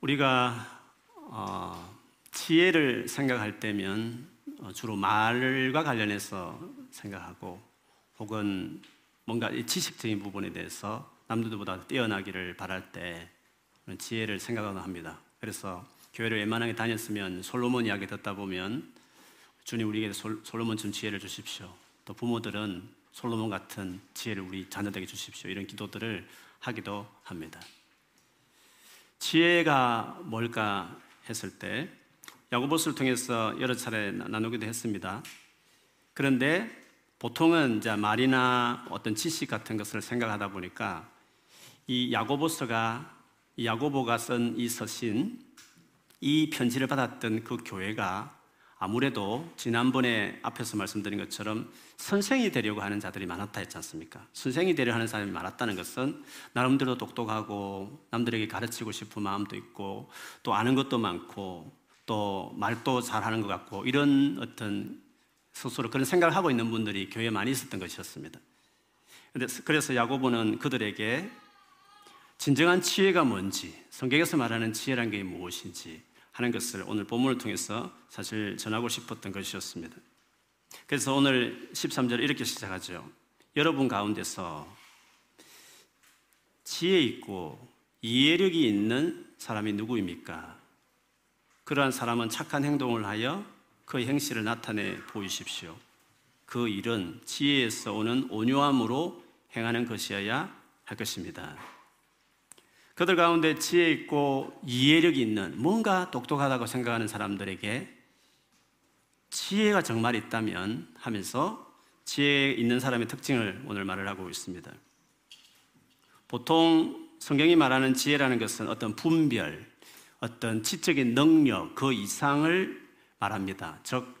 우리가 어, 지혜를 생각할 때면 어, 주로 말과 관련해서 생각하고 혹은 뭔가 지식적인 부분에 대해서 남들보다 뛰어나기를 바랄 때 지혜를 생각하곤 합니다. 그래서 교회를 웬만하게 다녔으면 솔로몬 이야기 듣다 보면 주님 우리에게 솔로몬 좀 지혜를 주십시오. 또 부모들은 솔로몬 같은 지혜를 우리 자녀들에게 주십시오. 이런 기도들을 하기도 합니다. 지혜가 뭘까 했을 때 야고보스를 통해서 여러 차례 나누기도 했습니다. 그런데 보통은 이제 말이나 어떤 지식 같은 것을 생각하다 보니까 이 야고보스가 야고보가 쓴 이 서신 이 편지를 받았던 그 교회가 아무래도 지난번에 앞에서 말씀드린 것처럼 선생이 되려고 하는 자들이 많았다 했지 않습니까? 선생이 되려 하는 사람이 많았다는 것은 나름대로 똑똑하고 남들에게 가르치고 싶은 마음도 있고 또 아는 것도 많고 또 말도 잘하는 것 같고 이런 어떤 스스로 그런 생각을 하고 있는 분들이 교회에 많이 있었던 것이었습니다. 그래서 야고보는 그들에게 진정한 지혜가 뭔지, 성경에서 말하는 지혜란 게 무엇인지 하는 것을 오늘 본문을 통해서 사실 전하고 싶었던 것이었습니다. 그래서 오늘 13절 이렇게 시작하죠. 여러분 가운데서 지혜 있고 이해력이 있는 사람이 누구입니까? 그러한 사람은 착한 행동을 하여 그 행실을 나타내 보이십시오. 그 일은 지혜에서 오는 온유함으로 행하는 것이어야 할 것입니다. 그들 가운데 지혜 있고 이해력이 있는 뭔가 똑똑하다고 생각하는 사람들에게 지혜가 정말 있다면 하면서 지혜 있는 사람의 특징을 오늘 말을 하고 있습니다. 보통 성경이 말하는 지혜라는 것은 어떤 분별, 어떤 지적인 능력, 그 이상을 말합니다. 즉,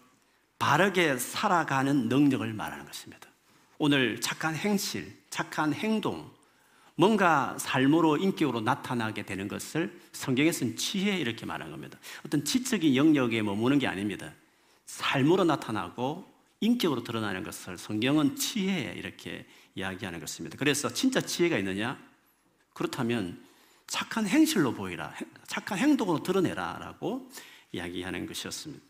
바르게 살아가는 능력을 말하는 것입니다. 오늘 착한 행실, 착한 행동, 뭔가 삶으로 인격으로 나타나게 되는 것을 성경에서는 지혜 이렇게 말하는 겁니다. 어떤 지적인 영역에 머무는 게 아닙니다. 삶으로 나타나고 인격으로 드러나는 것을 성경은 지혜 이렇게 이야기하는 것입니다. 그래서 진짜 지혜가 있느냐? 그렇다면 착한 행실로 보이라, 착한 행동으로 드러내라라고 이야기하는 것이었습니다.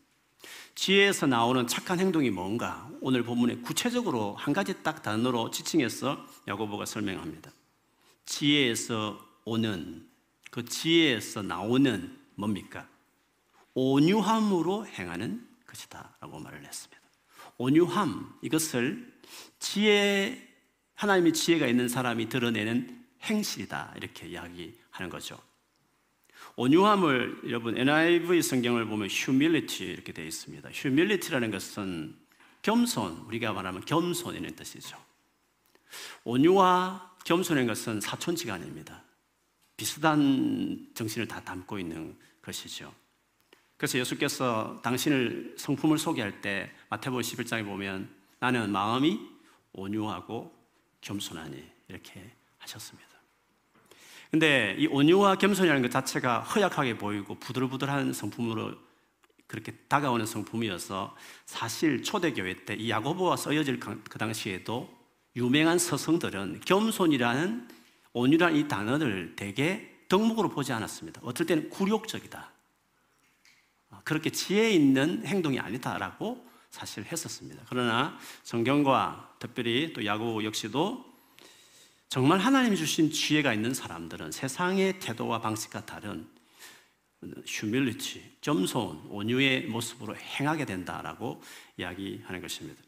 지혜에서 나오는 착한 행동이 뭔가 오늘 본문에 구체적으로 한 가지 딱 단어로 지칭해서 야고보가 설명합니다. 지혜에서 오는 그 지혜에서 나오는 뭡니까? 온유함으로 행하는 것이다 라고 말을 했습니다. 온유함 이것을 지혜 하나님의 지혜가 있는 사람이 드러내는 행실이다 이렇게 이야기하는 거죠. 온유함을 여러분 NIV 성경을 보면 humility 이렇게 되어 있습니다. humility라는 것은 겸손 우리가 말하면 겸손이라는 뜻이죠. 온유와 겸손한 것은 사촌지간입니다. 비슷한 정신을 다 담고 있는 것이죠. 그래서 예수께서 당신을 성품을 소개할 때 마태복음 11장에 보면 나는 마음이 온유하고 겸손하니 이렇게 하셨습니다. 근데 이 온유와 겸손이라는 것 자체가 허약하게 보이고 부들부들한 성품으로 그렇게 다가오는 성품이어서 사실 초대교회 때 이 야고보가 써여질 그 당시에도 유명한 서성들은 겸손이라는 온유라는 이 단어를 대개 덕목으로 보지 않았습니다. 어떨 때는 굴욕적이다. 아, 그렇게 지혜 있는 행동이 아니다라고 사실 했었습니다. 그러나 성경과 특별히 또 야고 역시도 정말 하나님이 주신 지혜가 있는 사람들은 세상의 태도와 방식과 다른 휴밀리티, 겸손, 온유의 모습으로 행하게 된다라고 이야기하는 것입니다.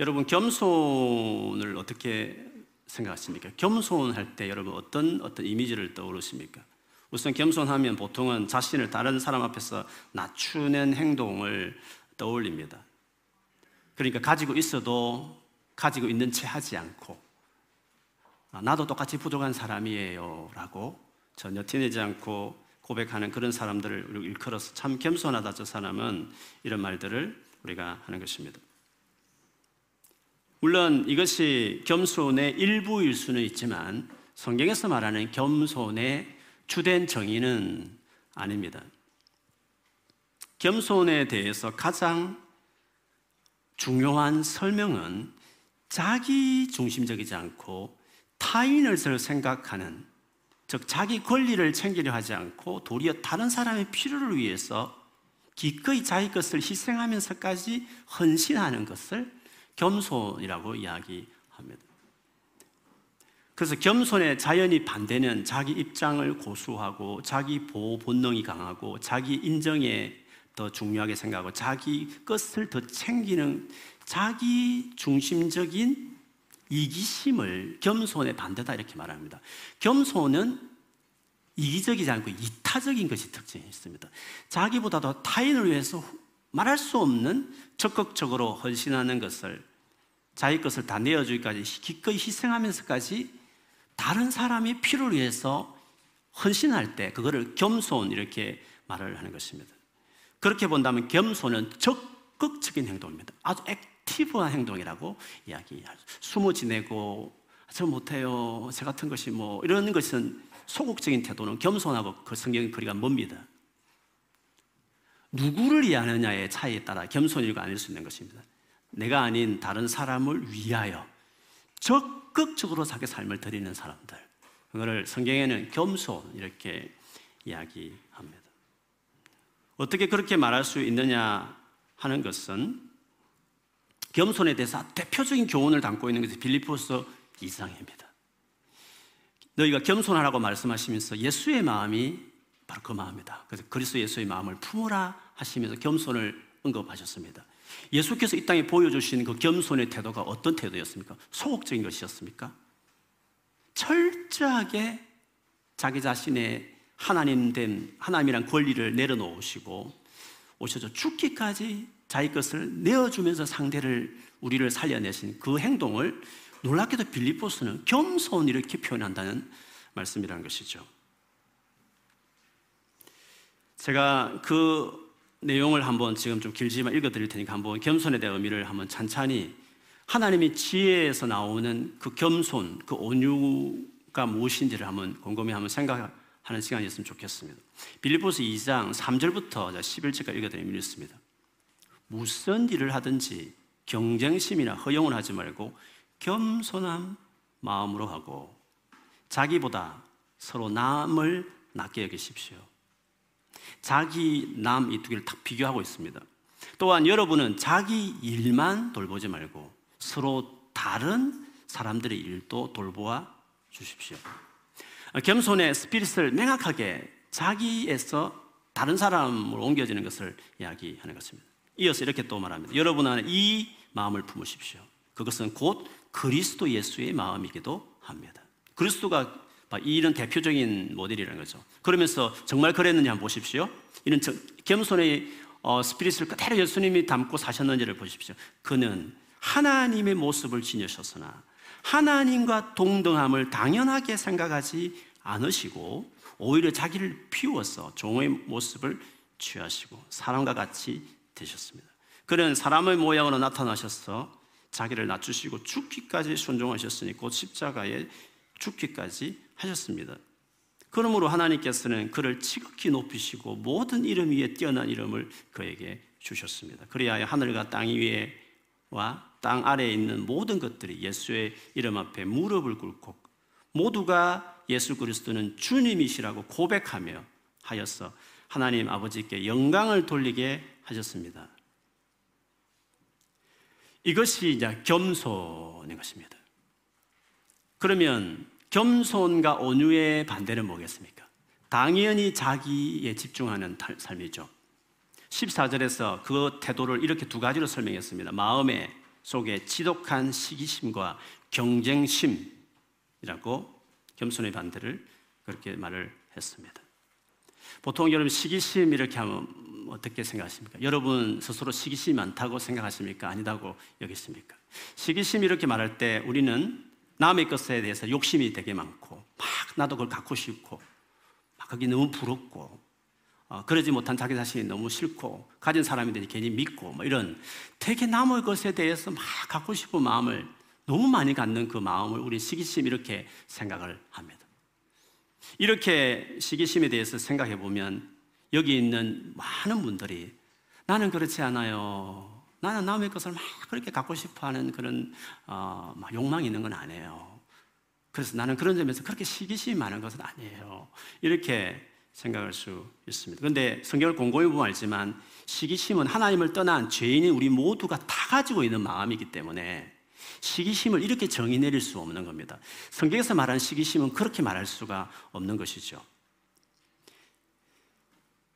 여러분 겸손을 어떻게 생각하십니까? 겸손할 때 여러분 어떤 어떤 이미지를 떠오르십니까? 우선 겸손하면 보통은 자신을 다른 사람 앞에서 낮추는 행동을 떠올립니다. 그러니까 가지고 있어도 가지고 있는 채 하지 않고 아, 나도 똑같이 부족한 사람이에요 라고 전혀 티내지 않고 고백하는 그런 사람들을 일컬어서 참 겸손하다 저 사람은 이런 말들을 우리가 하는 것입니다. 물론 이것이 겸손의 일부일 수는 있지만 성경에서 말하는 겸손의 주된 정의는 아닙니다. 겸손에 대해서 가장 중요한 설명은 자기 중심적이지 않고 타인을 생각하는 즉 자기 권리를 챙기려 하지 않고 도리어 다른 사람의 필요를 위해서 기꺼이 자기 것을 희생하면서까지 헌신하는 것을 겸손이라고 이야기합니다. 그래서 겸손의 자연이 반대는 자기 입장을 고수하고 자기 보호 본능이 강하고 자기 인정에 더 중요하게 생각하고 자기 것을 더 챙기는 자기 중심적인 이기심을 겸손의 반대다 이렇게 말합니다. 겸손은 이기적이지 않고 이타적인 것이 특징이 있습니다. 자기보다도 타인을 위해서 말할 수 없는 적극적으로 헌신하는 것을 자기 것을 다 내어주기까지 기꺼이 희생하면서까지 다른 사람의 필요를 위해서 헌신할 때 그거를 겸손 이렇게 말을 하는 것입니다. 그렇게 본다면 겸손은 적극적인 행동입니다. 아주 액티브한 행동이라고 이야기할 숨어 지내고 저 못해요. 저 같은 것이 뭐 이런 것은 소극적인 태도는 겸손하고 그 성경의 거리가 멉니다. 누구를 위하느냐의 차이에 따라 겸손이고 아닐 수 있는 것입니다. 내가 아닌 다른 사람을 위하여 적극적으로 자기 삶을 드리는 사람들. 그거를 성경에는 겸손 이렇게 이야기합니다. 어떻게 그렇게 말할 수 있느냐 하는 것은 겸손에 대해서 대표적인 교훈을 담고 있는 것이 빌리포스 이상입니다. 너희가 겸손하라고 말씀하시면서 예수의 마음이 바로 그 마음이다. 그래서 그리스도 예수의 마음을 품으라 하시면서 겸손을 언급하셨습니다. 예수께서 이 땅에 보여주신 그 겸손의 태도가 어떤 태도였습니까? 소극적인 것이었습니까? 철저하게 자기 자신의 하나님 된 하나님이란 권리를 내려놓으시고 오셔서 죽기까지 자기 것을 내어주면서 상대를 우리를 살려내신 그 행동을 놀랍게도 빌리포스는 겸손 이렇게 표현한다는 말씀이라는 것이죠. 제가 그 내용을 한번 지금 좀 길지만 읽어드릴 테니까 한번 겸손에 대한 의미를 한번 찬찬히 하나님의 지혜에서 나오는 그 겸손, 그 온유가 무엇인지를 한번 곰곰이 한번 생각하는 시간이었으면 좋겠습니다. 빌리포스 2장 3절부터 11절까지 읽어드리면 이렇습니다. 무슨 일을 하든지 경쟁심이나 허용을 하지 말고 겸손한 마음으로 하고 자기보다 서로 남을 낮게 여기십시오. 자기 남 이 두 개를 딱 비교하고 있습니다. 또한 여러분은 자기 일만 돌보지 말고 서로 다른 사람들의 일도 돌보아 주십시오. 겸손의 스피릿을 명확하게 자기에서 다른 사람으로 옮겨지는 것을 이야기하는 것입니다. 이어서 이렇게 또 말합니다. 여러분 안에 이 마음을 품으십시오. 그것은 곧 그리스도 예수의 마음이기도 합니다. 그리스도가 이런 대표적인 모델이라는 거죠. 그러면서 정말 그랬느냐 한번 보십시오. 이런 겸손의 어, 스피릿을 그대로 예수님이 담고 사셨는지를 보십시오. 그는 하나님의 모습을 지니셨으나 하나님과 동등함을 당연하게 생각하지 않으시고 오히려 자기를 비워서 종의 모습을 취하시고 사람과 같이 되셨습니다. 그는 사람의 모양으로 나타나셔서 자기를 낮추시고 죽기까지 순종하셨으니 곧 십자가에 죽기까지 하셨습니다. 그러므로 하나님께서는 그를 지극히 높이시고 모든 이름 위에 뛰어난 이름을 그에게 주셨습니다. 그래야 하늘과 땅 위에와 땅 아래에 있는 모든 것들이 예수의 이름 앞에 무릎을 꿇고 모두가 예수 그리스도는 주님이시라고 고백하며 하여서 하나님 아버지께 영광을 돌리게 하셨습니다. 이것이 이제 겸손인 것입니다. 그러면 겸손과 온유의 반대는 뭐겠습니까? 당연히 자기에 집중하는 삶이죠. 14절에서 그 태도를 이렇게 두 가지로 설명했습니다. 마음의 속에 지독한 시기심과 경쟁심이라고 겸손의 반대를 그렇게 말을 했습니다. 보통 여러분 시기심 이렇게 하면 어떻게 생각하십니까? 여러분 스스로 시기심이 많다고 생각하십니까? 아니다고 여기십니까? 시기심 이렇게 말할 때 우리는 남의 것에 대해서 욕심이 되게 많고 막 나도 그걸 갖고 싶고 막 그게 너무 부럽고 어, 그러지 못한 자기 자신이 너무 싫고 가진 사람이 되니 괜히 믿고 뭐 이런 되게 남의 것에 대해서 막 갖고 싶은 마음을 너무 많이 갖는 그 마음을 우리 시기심 이렇게 생각을 합니다. 이렇게 시기심에 대해서 생각해 보면 여기 있는 많은 분들이 나는 그렇지 않아요. 나는 남의 것을 막 그렇게 갖고 싶어 하는 그런 어, 욕망이 있는 건 아니에요. 그래서 나는 그런 점에서 그렇게 시기심이 많은 것은 아니에요. 이렇게 생각할 수 있습니다. 그런데 성경을 곰곰이 보면 알지만 시기심은 하나님을 떠난 죄인인 우리 모두가 다 가지고 있는 마음이기 때문에 시기심을 이렇게 정의 내릴 수 없는 겁니다. 성경에서 말하는 시기심은 그렇게 말할 수가 없는 것이죠.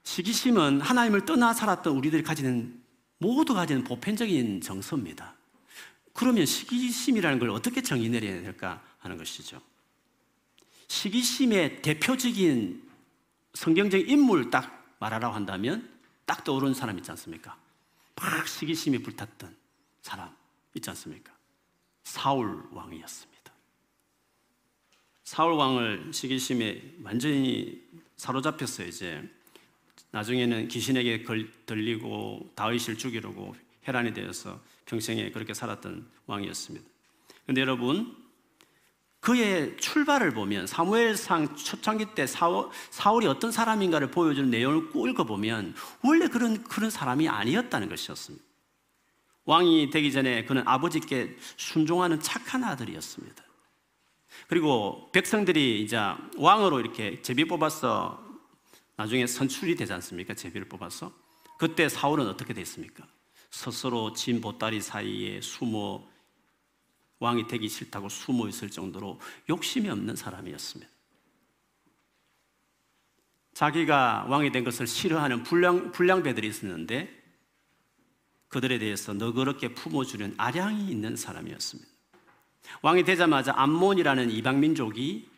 시기심은 하나님을 떠나 살았던 우리들이 가지는 모두 가지는 보편적인 정서입니다. 그러면 시기심이라는 걸 어떻게 정의 내려야 될까 하는 것이죠. 시기심의 대표적인 성경적 인물 딱 말하라고 한다면 딱 떠오르는 사람 있지 않습니까? 막 시기심이 불탔던 사람 있지 않습니까? 사울 왕이었습니다. 사울 왕을 시기심에 완전히 사로잡혔어요, 이제. 나중에는 귀신에게 들리고 다윗을 죽이려고 해란이 되어서 평생에 그렇게 살았던 왕이었습니다. 그런데 여러분, 그의 출발을 보면 사무엘상 초창기 때 사울, 사울이 어떤 사람인가를 보여주는 내용을 꾸 읽어보면 원래 그런, 그런 사람이 아니었다는 것이었습니다. 왕이 되기 전에 그는 아버지께 순종하는 착한 아들이었습니다. 그리고 백성들이 이제 왕으로 이렇게 제비 뽑아서 나중에 선출이 되지 않습니까? 제비를 뽑아서. 그때 사울은 어떻게 됐습니까? 스스로 진 보따리 사이에 숨어 왕이 되기 싫다고 숨어 있을 정도로 욕심이 없는 사람이었습니다. 자기가 왕이 된 것을 싫어하는 불량, 불량배들이 있었는데 그들에 대해서 너그럽게 품어주는 아량이 있는 사람이었습니다. 왕이 되자마자 암몬이라는 이방 민족이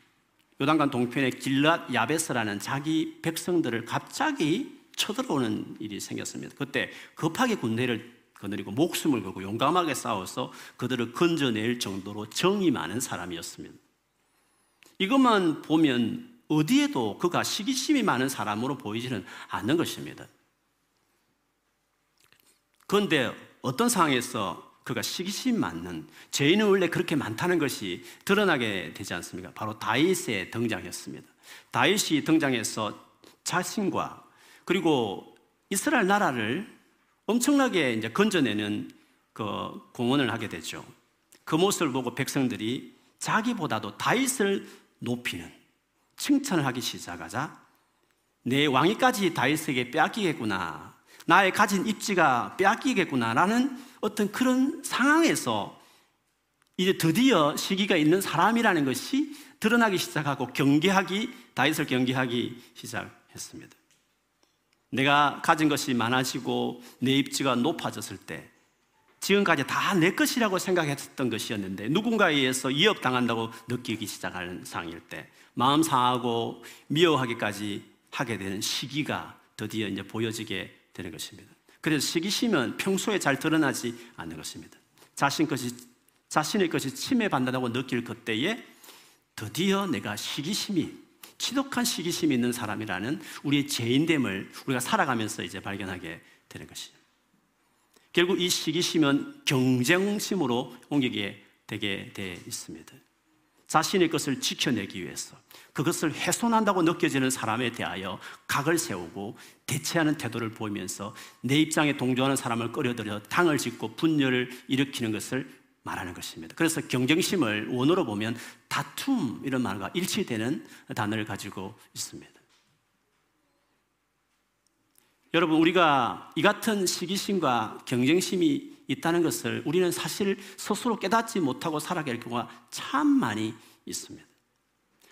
요단강 동편의 길랏 야베스라는 자기 백성들을 갑자기 쳐들어오는 일이 생겼습니다. 그때 급하게 군대를 거느리고 목숨을 걸고 용감하게 싸워서 그들을 건져낼 정도로 정이 많은 사람이었습니다. 이것만 보면 어디에도 그가 시기심이 많은 사람으로 보이지는 않는 것입니다. 그런데 어떤 상황에서 그가 시기심 많는 죄인은 원래 그렇게 많다는 것이 드러나게 되지 않습니까? 바로 다윗의 등장이었습니다. 다윗이 등장해서 자신과 그리고 이스라엘 나라를 엄청나게 이제 건져내는 그 공헌을 하게 되죠. 그 모습을 보고 백성들이 자기보다도 다윗을 높이는 칭찬을 하기 시작하자 내 왕위까지 다윗에게 빼앗기겠구나. 나의 가진 입지가 빼앗기겠구나라는 어떤 그런 상황에서 이제 드디어 시기가 있는 사람이라는 것이 드러나기 시작하고 경계하기 다윗을 경계하기 시작했습니다. 내가 가진 것이 많아지고 내 입지가 높아졌을 때 지금까지 다 내 것이라고 생각했던 것이었는데 누군가에 의해서 위협당한다고 느끼기 시작하는 상황일 때 마음 상하고 미워하기까지 하게 되는 시기가 드디어 이제 보여지게 되는 것입니다. 그래서 시기심은 평소에 잘 드러나지 않는 것입니다. 자신 것이 자신의 것이 침해받는다고 느낄 그때에 드디어 내가 시기심이 지독한 시기심이 있는 사람이라는 우리의 죄인됨을 우리가 살아가면서 이제 발견하게 되는 것이죠. 결국 이 시기심은 경쟁심으로 옮기게 되게 돼 있습니다. 자신의 것을 지켜내기 위해서 그것을 훼손한다고 느껴지는 사람에 대하여 각을 세우고 대체하는 태도를 보이면서 내 입장에 동조하는 사람을 끌어들여 당을 짓고 분열을 일으키는 것을 말하는 것입니다. 그래서 경쟁심을 원어로 보면 다툼 이런 말과 일치되는 단어를 가지고 있습니다. 여러분, 우리가 이 같은 시기심과 경쟁심이 있다는 것을 우리는 사실 스스로 깨닫지 못하고 살아갈 경우가 참 많이 있습니다.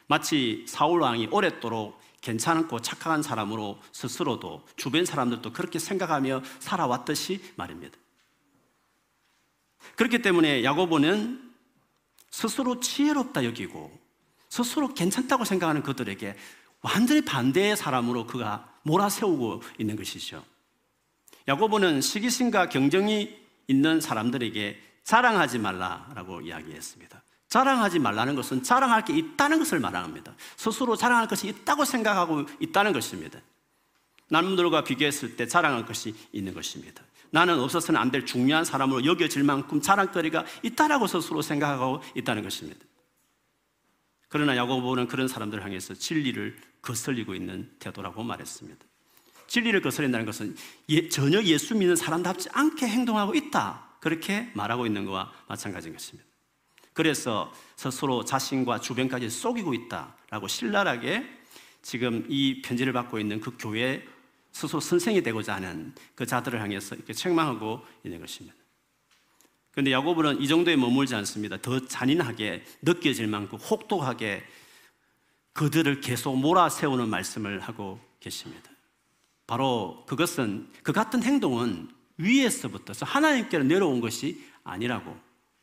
마치 사울 왕이 오랫도록 괜찮고 착한 사람으로 스스로도 주변 사람들도 그렇게 생각하며 살아왔듯이 말입니다. 그렇기 때문에 야고보는 스스로 지혜롭다 여기고 스스로 괜찮다고 생각하는 그들에게 완전히 반대의 사람으로 그가 몰아세우고 있는 것이죠. 야고보는 시기심과 경쟁이 있는 사람들에게 자랑하지 말라라고 이야기했습니다. 자랑하지 말라는 것은 자랑할 게 있다는 것을 말합니다. 스스로 자랑할 것이 있다고 생각하고 있다는 것입니다. 남들과 비교했을 때 자랑할 것이 있는 것입니다. 나는 없어서는 안 될 중요한 사람으로 여겨질 만큼 자랑거리가 있다라고 스스로 생각하고 있다는 것입니다. 그러나 야고보는 그런 사람들을 향해서 진리를 거슬리고 있는 태도라고 말했습니다. 진리를 거스린다는 것은 예, 전혀 예수 믿는 사람답지 않게 행동하고 있다. 그렇게 말하고 있는 것과 마찬가지인 것입니다. 그래서 스스로 자신과 주변까지 속이고 있다라고 신랄하게 지금 이 편지를 받고 있는 그 교회 스스로 선생이 되고자 하는 그 자들을 향해서 이렇게 책망하고 있는 것입니다. 그런데 야고보는 이 정도에 머물지 않습니다. 더 잔인하게 느껴질 만큼 혹독하게 그들을 계속 몰아세우는 말씀을 하고 계십니다. 바로 그것은 그 같은 행동은 위에서부터 하나님께로 내려온 것이 아니라고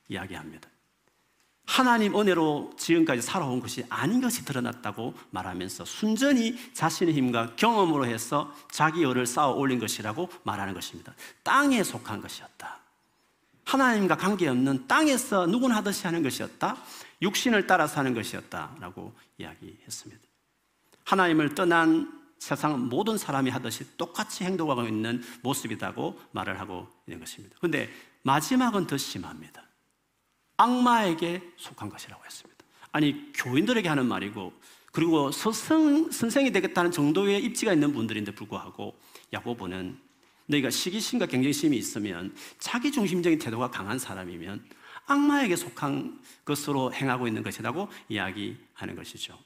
이야기합니다. 하나님 은혜로 지금까지 살아온 것이 아닌 것이 드러났다고 말하면서 순전히 자신의 힘과 경험으로 해서 자기 열을 쌓아 올린 것이라고 말하는 것입니다. 땅에 속한 것이었다. 하나님과 관계없는 땅에서 누구나 하듯이 하는 것이었다. 육신을 따라서 하는 것이었다라고 이야기했습니다. 하나님을 떠난 세상 모든 사람이 하듯이 똑같이 행동하고 있는 모습이라고 말을 하고 있는 것입니다. 그런데 마지막은 더 심합니다. 악마에게 속한 것이라고 했습니다. 아니, 교인들에게 하는 말이고, 그리고 스승, 선생이 되겠다는 정도의 입지가 있는 분들인데 불구하고, 야고보는 너희가 시기심과 경쟁심이 있으면 자기 중심적인 태도가 강한 사람이면 악마에게 속한 것으로 행하고 있는 것이라고 이야기하는 것이죠.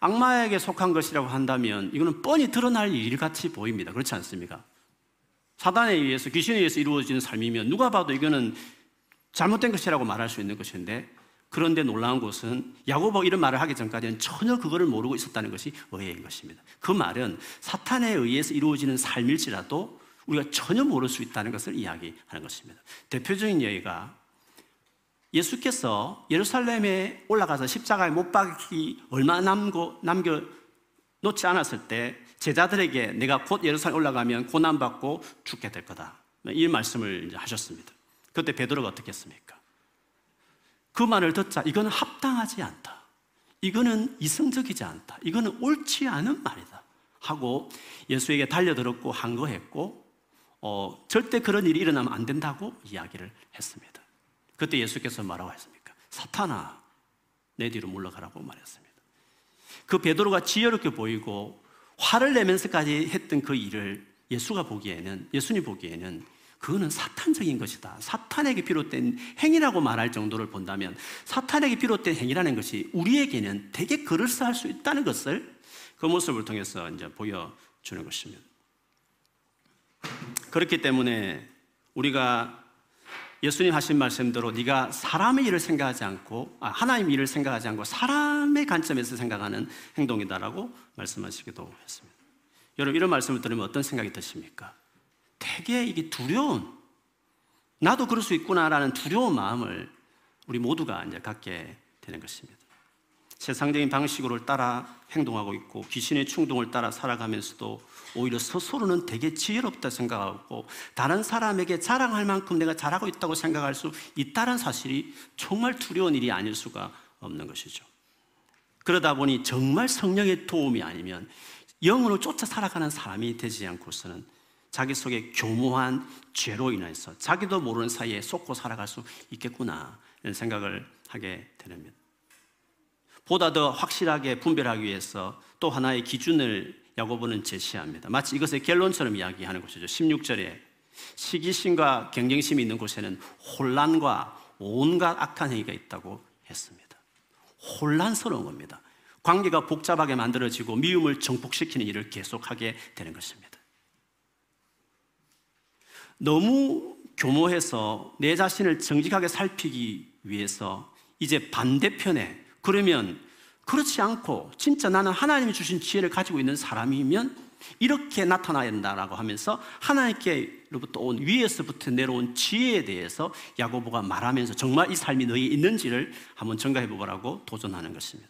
악마에게 속한 것이라고 한다면 이거는 뻔히 드러날 일 같이 보입니다. 그렇지 않습니까? 사단에 의해서 귀신에 의해서 이루어지는 삶이면 누가 봐도 이거는 잘못된 것이라고 말할 수 있는 것인데 그런데 놀라운 것은 야고보 이런 말을 하기 전까지는 전혀 그거를 모르고 있었다는 것이 의외인 것입니다. 그 말은 사탄에 의해서 이루어지는 삶일지라도 우리가 전혀 모를 수 있다는 것을 이야기하는 것입니다. 대표적인 예가 예수께서 예루살렘에 올라가서 십자가에 못 박기 얼마 남고 남겨 놓지 않았을 때 제자들에게 내가 곧 예루살렘 올라가면 고난 받고 죽게 될 거다. 이 말씀을 하셨습니다. 그때 베드로가 어떻게 했습니까? 그 말을 듣자 이거는 합당하지 않다. 이거는 이성적이지 않다. 이거는 옳지 않은 말이다. 하고 예수에게 달려들었고 항거했고 어, 절대 그런 일이 일어나면 안 된다고 이야기를 했습니다. 그때 예수께서 뭐라고 했습니까? 사탄아, 내 뒤로 물러가라고 말했습니다. 그 베드로가 지혜롭게 보이고 화를 내면서까지 했던 그 일을 예수가 보기에는 예수님 보기에는 그거는 사탄적인 것이다. 사탄에게 비롯된 행위라고 말할 정도를 본다면 사탄에게 비롯된 행위라는 것이 우리에게는 되게 그럴싸할 수 있다는 것을 그 모습을 통해서 이제 보여주는 것입니다. 그렇기 때문에 우리가 예수님 하신 말씀대로 네가 사람의 일을 생각하지 않고 아, 하나님 일을 생각하지 않고 사람의 관점에서 생각하는 행동이다라고 말씀하시기도 했습니다. 여러분 이런 말씀을 들으면 어떤 생각이 드십니까? 되게 이게 두려운, 나도 그럴 수 있구나라는 두려운 마음을 우리 모두가 이제 갖게 되는 것입니다. 세상적인 방식으로 따라 행동하고 있고 귀신의 충동을 따라 살아가면서도 오히려 스스로는 되게 지혜롭다 생각하고 다른 사람에게 자랑할 만큼 내가 잘하고 있다고 생각할 수 있다는 사실이 정말 두려운 일이 아닐 수가 없는 것이죠. 그러다 보니 정말 성령의 도움이 아니면 영으로 쫓아 살아가는 사람이 되지 않고서는 자기 속에 교모한 죄로 인해서 자기도 모르는 사이에 쏟고 살아갈 수 있겠구나 이런 생각을 하게 됩니다. 보다 더 확실하게 분별하기 위해서 또 하나의 기준을 야고보는 제시합니다. 마치 이것의 결론처럼 이야기하는 것이죠. 16절에 시기심과 경쟁심이 있는 곳에는 혼란과 온갖 악한 행위가 있다고 했습니다. 혼란스러운 겁니다. 관계가 복잡하게 만들어지고 미움을 정복시키는 일을 계속하게 되는 것입니다. 너무 교모해서 내 자신을 정직하게 살피기 위해서 이제 반대편에 그러면 그렇지 않고 진짜 나는 하나님이 주신 지혜를 가지고 있는 사람이면 이렇게 나타나야 된다라고 하면서 하나님께로부터 온 위에서부터 내려온 지혜에 대해서 야고보가 말하면서 정말 이 삶이 너희 있는지를 한번 점가해 보라고 도전하는 것입니다.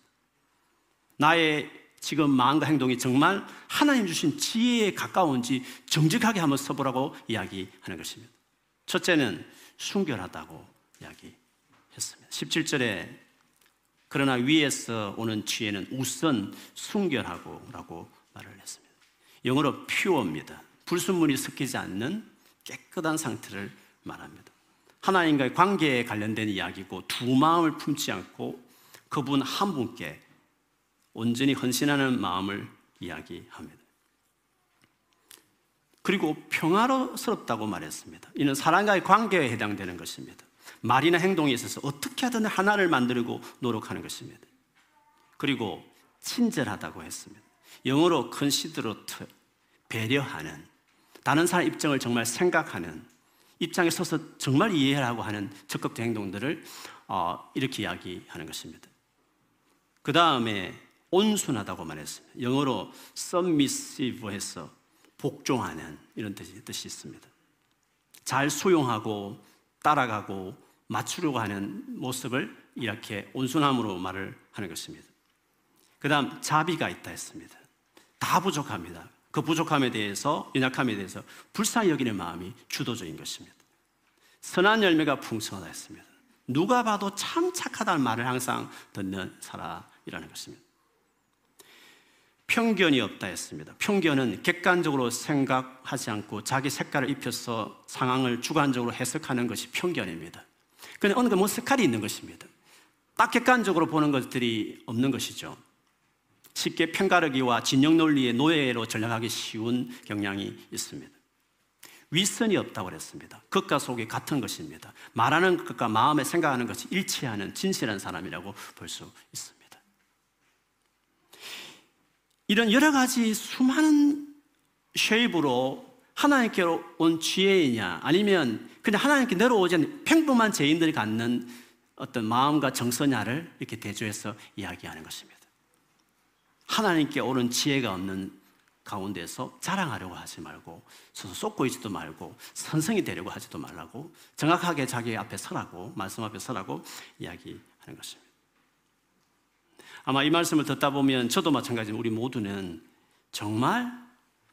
나의 지금 마음과 행동이 정말 하나님 주신 지혜에 가까운지 정직하게 한번 서보라고 이야기하는 것입니다. 첫째는 순결하다고 이야기했습니다. 17절에 그러나 위에서 오는 지혜는 우선 순결하고 라고 말을 했습니다. 영어로 퓨어입니다. 불순물이 섞이지 않는 깨끗한 상태를 말합니다. 하나님과의 관계에 관련된 이야기고 두 마음을 품지 않고 그분 한 분께 온전히 헌신하는 마음을 이야기합니다. 그리고 평화로스럽다고 말했습니다. 이는 사람과의 관계에 해당되는 것입니다. 말이나 행동에 있어서 어떻게 하든 하나를 만들고 노력하는 것입니다. 그리고 친절하다고 했습니다. 영어로 컨시드로트 배려하는 다른 사람 입장을 정말 생각하는 입장에 서서 정말 이해하고 하는 적극적 행동들을 어, 이렇게 이야기하는 것입니다. 그 다음에 온순하다고 말했습니다. 영어로 submissive해서 복종하는 이런 뜻이, 뜻이 있습니다. 잘 수용하고 따라가고 맞추려고 하는 모습을 이렇게 온순함으로 말을 하는 것입니다. 그 다음 자비가 있다 했습니다. 다 부족합니다. 그 부족함에 대해서 연약함에 대해서 불쌍히 여기는 마음이 주도적인 것입니다. 선한 열매가 풍성하다 했습니다. 누가 봐도 참 착하다는 말을 항상 듣는 사람이라는 것입니다. 편견이 없다 했습니다. 편견은 객관적으로 생각하지 않고 자기 색깔을 입혀서 상황을 주관적으로 해석하는 것이 편견입니다. 그런데 어느 뭐 색깔이 있는 것입니다. 딱 객관적으로 보는 것들이 없는 것이죠. 쉽게 편가르기와 진영 논리의 노예로 전락하기 쉬운 경향이 있습니다. 윗선이 없다고 그랬습니다. 극과 속이 같은 것입니다. 말하는 것과 마음에 생각하는 것이 일치하는 진실한 사람이라고 볼 수 있습니다. 이런 여러 가지 수많은 쉐입으로 하나님께로 온 지혜이냐 아니면 그냥 하나님께 내려오지 않는 평범한 죄인들이 갖는 어떤 마음과 정서냐를 이렇게 대조해서 이야기하는 것입니다. 하나님께 오는 지혜가 없는 가운데서 자랑하려고 하지 말고 서서 쏟고 있지도 말고 선성이 되려고 하지도 말라고 정확하게 자기 앞에 서라고 말씀 앞에 서라고 이야기하는 것입니다. 아마 이 말씀을 듣다 보면 저도 마찬가지로 우리 모두는 정말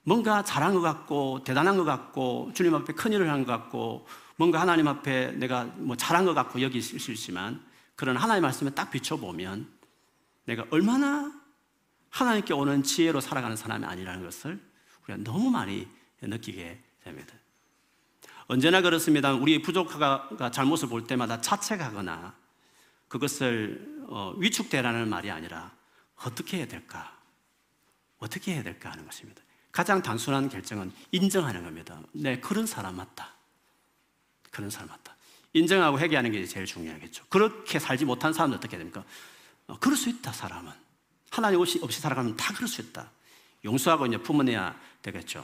뭔가 잘한 것 같고 대단한 것 같고 주님 앞에 큰 일을 한 것 같고 뭔가 하나님 앞에 내가 뭐 잘한 것 같고 여기실 수 있지만 그런 하나님 말씀에 딱 비춰보면 내가 얼마나 하나님께 오는 지혜로 살아가는 사람이 아니라는 것을 우리가 너무 많이 느끼게 됩니다. 언제나 그렇습니다. 우리 부족가 잘못을 볼 때마다 자책하거나 그것을 어, 위축되라는 말이 아니라 어떻게 해야 될까? 어떻게 해야 될까 하는 것입니다. 가장 단순한 결정은 인정하는 겁니다. 네, 그런 사람 맞다. 그런 사람 맞다. 인정하고 회개하는 게 제일 중요하겠죠. 그렇게 살지 못한 사람은 어떻게 됩니까? 어, 그럴 수 있다, 사람은. 하나님 없이, 없이 살아가면 다 그럴 수 있다. 용서하고 이제 품어내야 되겠죠.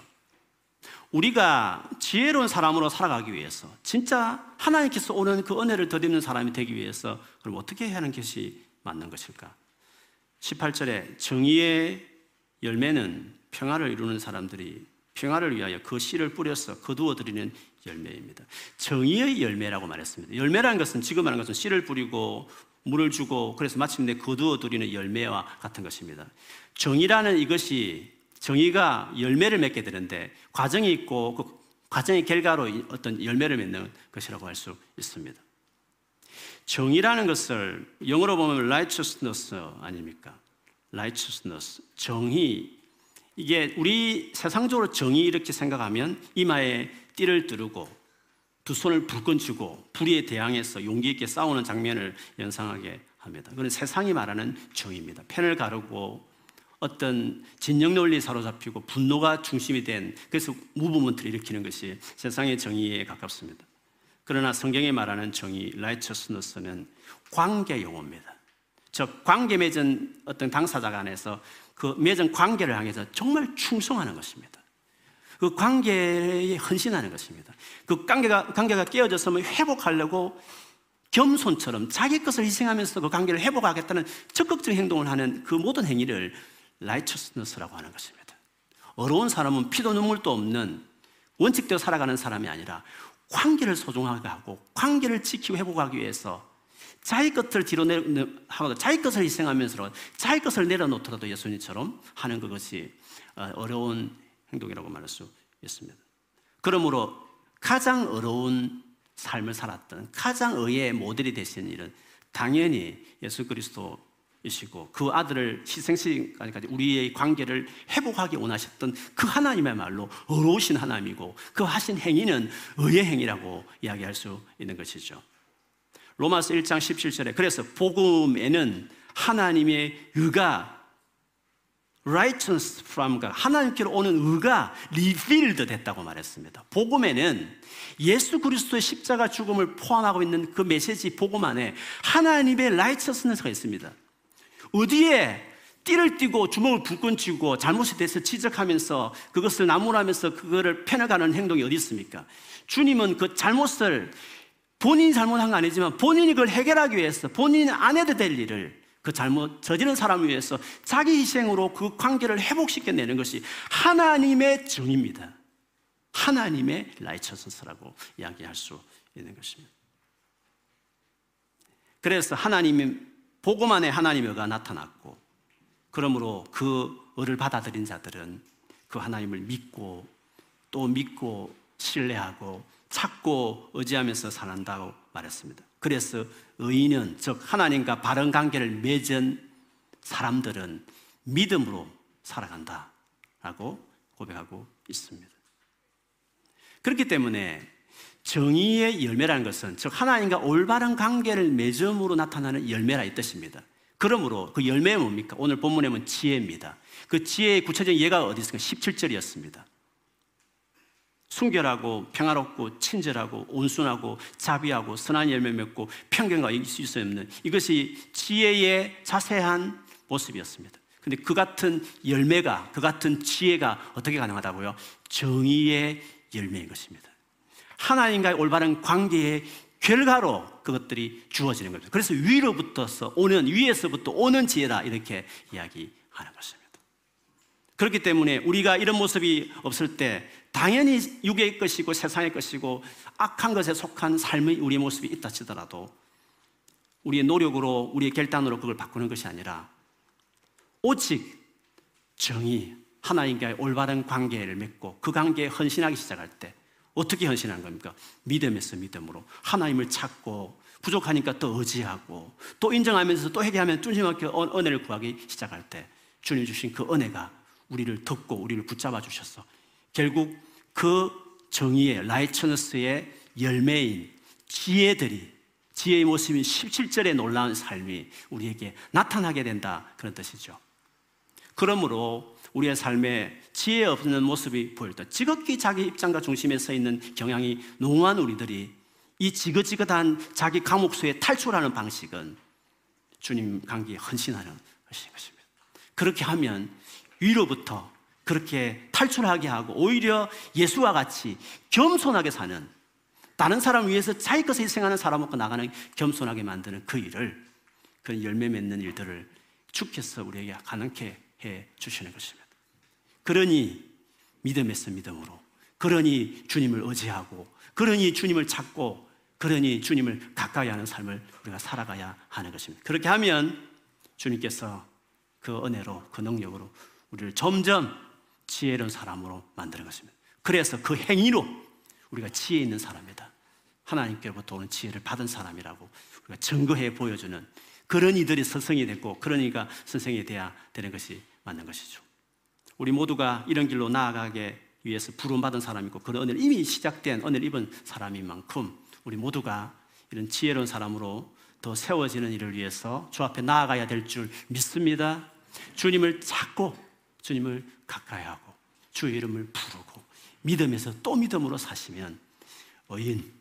우리가 지혜로운 사람으로 살아가기 위해서 진짜 하나님께서 오는 그 은혜를 덧입는 사람이 되기 위해서 그럼 어떻게 하는 것이 맞는 것일까? 18절에 정의의 열매는 평화를 이루는 사람들이 평화를 위하여 그 씨를 뿌려서 거두어 드리는 열매입니다. 정의의 열매라고 말했습니다. 열매라는 것은 지금 말하는 것은 씨를 뿌리고 물을 주고 그래서 마침내 거두어 드리는 열매와 같은 것입니다. 정의라는 이것이 정의가 열매를 맺게 되는데 과정이 있고 그 과정의 결과로 어떤 열매를 맺는 것이라고 할 수 있습니다. 정의라는 것을 영어로 보면 righteousness 아닙니까? righteousness, 정의. 이게 우리 세상적으로 정의 이렇게 생각하면 이마에 띠를 두르고 두 손을 불끈 쥐고 불의에 대항해서 용기 있게 싸우는 장면을 연상하게 합니다. 그건 세상이 말하는 정의입니다. 펜을 가르고 어떤 진영 논리에 사로잡히고 분노가 중심이 된 그래서 무브먼트를 일으키는 것이 세상의 정의에 가깝습니다. 그러나 성경이 말하는 정의, 라이처스너스는 관계 용어입니다. 즉 관계 맺은 어떤 당사자 간에서 그 맺은 관계를 향해서 정말 충성하는 것입니다. 그 관계에 헌신하는 것입니다. 그 관계가 관계가 깨어졌으면 회복하려고 겸손처럼 자기 것을 희생하면서 그 관계를 회복하겠다는 적극적인 행동을 하는 그 모든 행위를 라이처스너스라고 하는 것입니다. 어려운 사람은 피도 눈물도 없는 원칙대로 살아가는 사람이 아니라 관계를 소중하게 하고 관계를 지키고 회복하기 위해서 자기 것을 뒤로 하고 자기 것을 희생하면서 자기 것을 내려놓더라도 예수님처럼 하는 그것이 어, 어려운 행동이라고 말할 수 있습니다. 그러므로 가장 어려운 삶을 살았던 가장 의의 모델이 되신 일은 당연히 예수 그리스도 이시고 그 아들을 희생시까지 우리의 관계를 회복하기 원하셨던 그 하나님의 말로 어로우신 하나님이고 그 하신 행위는 의의 행위라고 이야기할 수 있는 것이죠. 로마서 1장 17절에 그래서 복음에는 하나님의 의가 righteousness from God, 하나님께로 오는 의가 revealed 됐다고 말했습니다. 복음에는 예수 그리스도의 십자가 죽음을 포함하고 있는 그 메시지 복음 안에 하나님의 righteousness가 있습니다. 어디에 띠를 띠고 주먹을 불끈 쥐고 잘못에 대해서 지적하면서 그것을 나무라면서 그거를 편해가는 행동이 어디 있습니까? 주님은 그 잘못을 본인이 잘못한 거 아니지만 본인이 그걸 해결하기 위해서 본인이 안 해도 될 일을 그 잘못 저지른 사람을 위해서 자기 희생으로 그 관계를 회복시켜내는 것이 하나님의 정입니다. 하나님의 라이처스라고 이야기할 수 있는 것입니다. 그래서 하나님의 복음 안에 하나님의 가 나타났고 그러므로 그 의를 받아들인 자들은 그 하나님을 믿고 또 믿고 신뢰하고 찾고 의지하면서 살한다고 말했습니다. 그래서 의인은 즉 하나님과 바른 관계를 맺은 사람들은 믿음으로 살아간다라고 고백하고 있습니다. 그렇기 때문에 정의의 열매라는 것은 즉 하나님과 올바른 관계를 맺음으로 나타나는 열매라 이 뜻입니다. 그러므로 그 열매는 뭡니까? 오늘 본문에 보면 지혜입니다. 그 지혜의 구체적인 예가 어디 있습니까? 17절이었습니다. 순결하고 평화롭고 친절하고 온순하고 자비하고 선한 열매 맺고 편견과 있을 수 없는 이것이 지혜의 자세한 모습이었습니다. 근데 그 같은 열매가 그 같은 지혜가 어떻게 가능하다고요? 정의의 열매인 것입니다. 하나님과의 올바른 관계의 결과로 그것들이 주어지는 겁니다. 그래서 위로부터서 오는, 위에서부터 오는 지혜다. 이렇게 이야기하는 것입니다. 그렇기 때문에 우리가 이런 모습이 없을 때 당연히 육의 것이고 세상의 것이고 악한 것에 속한 삶의 우리의 모습이 있다 치더라도 우리의 노력으로, 우리의 결단으로 그걸 바꾸는 것이 아니라 오직 정의, 하나님과의 올바른 관계를 맺고 그 관계에 헌신하기 시작할 때 어떻게 헌신하는 겁니까? 믿음에서 믿음으로 하나님을 찾고 부족하니까 또 의지하고 또 인정하면서 또 회개하면 뚫지막게 은혜를 구하기 시작할 때 주님 주신 그 은혜가 우리를 덮고 우리를 붙잡아 주셔서 결국 그 정의의 라이처너스의 열매인 지혜들이 지혜의 모습인 17절의 놀라운 삶이 우리에게 나타나게 된다 그런 뜻이죠. 그러므로 우리의 삶에 지혜 없는 모습이 보일 때 지극히 자기 입장과 중심에 서 있는 경향이 농후한 우리들이 이 지긋지긋한 자기 감옥수에 탈출하는 방식은 주님 관계에 헌신하는 것입니다. 그렇게 하면 위로부터 그렇게 탈출하게 하고 오히려 예수와 같이 겸손하게 사는 다른 사람 위해서 자기 것을 희생하는 사람 먹고 나가는 겸손하게 만드는 그 일을 그 열매 맺는 일들을 주께서 우리에게 가능케 해 주시는 것입니다. 그러니 믿음에서 믿음으로, 그러니 주님을 의지하고, 그러니 주님을 찾고, 그러니 주님을 가까이 하는 삶을 우리가 살아가야 하는 것입니다. 그렇게 하면 주님께서 그 은혜로, 그 능력으로 우리를 점점 지혜로운 사람으로 만드는 것입니다. 그래서 그 행위로 우리가 지혜 있는 사람이다. 하나님께로부터 오는 지혜를 받은 사람이라고 우리가 증거해 보여주는 그런 이들이 선생이 됐고 그러니까 선생이 돼야 되는 것이 맞는 것이죠. 우리 모두가 이런 길로 나아가게 위해서 부름받은 사람이고 그런 은혜를 이미 시작된 은혜를 입은 사람인 만큼 우리 모두가 이런 지혜로운 사람으로 더 세워지는 일을 위해서 주 앞에 나아가야 될 줄 믿습니다. 주님을 찾고 주님을 가까이 하고 주의 이름을 부르고 믿음에서 또 믿음으로 사시면 의인,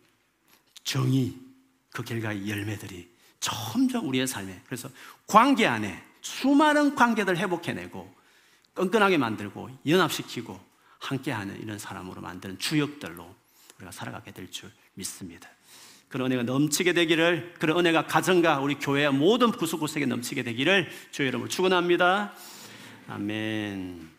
정의, 그 결과의 열매들이 점점 우리의 삶에 그래서 관계 안에 수많은 관계들 회복해내고 끈끈하게 만들고 연합시키고 함께하는 이런 사람으로 만드는 주역들로 우리가 살아가게 될 줄 믿습니다. 그런 은혜가 넘치게 되기를 그런 은혜가 가정과 우리 교회 모든 구석구석에 넘치게 되기를 주의 이름으로 축원합니다. 아멘.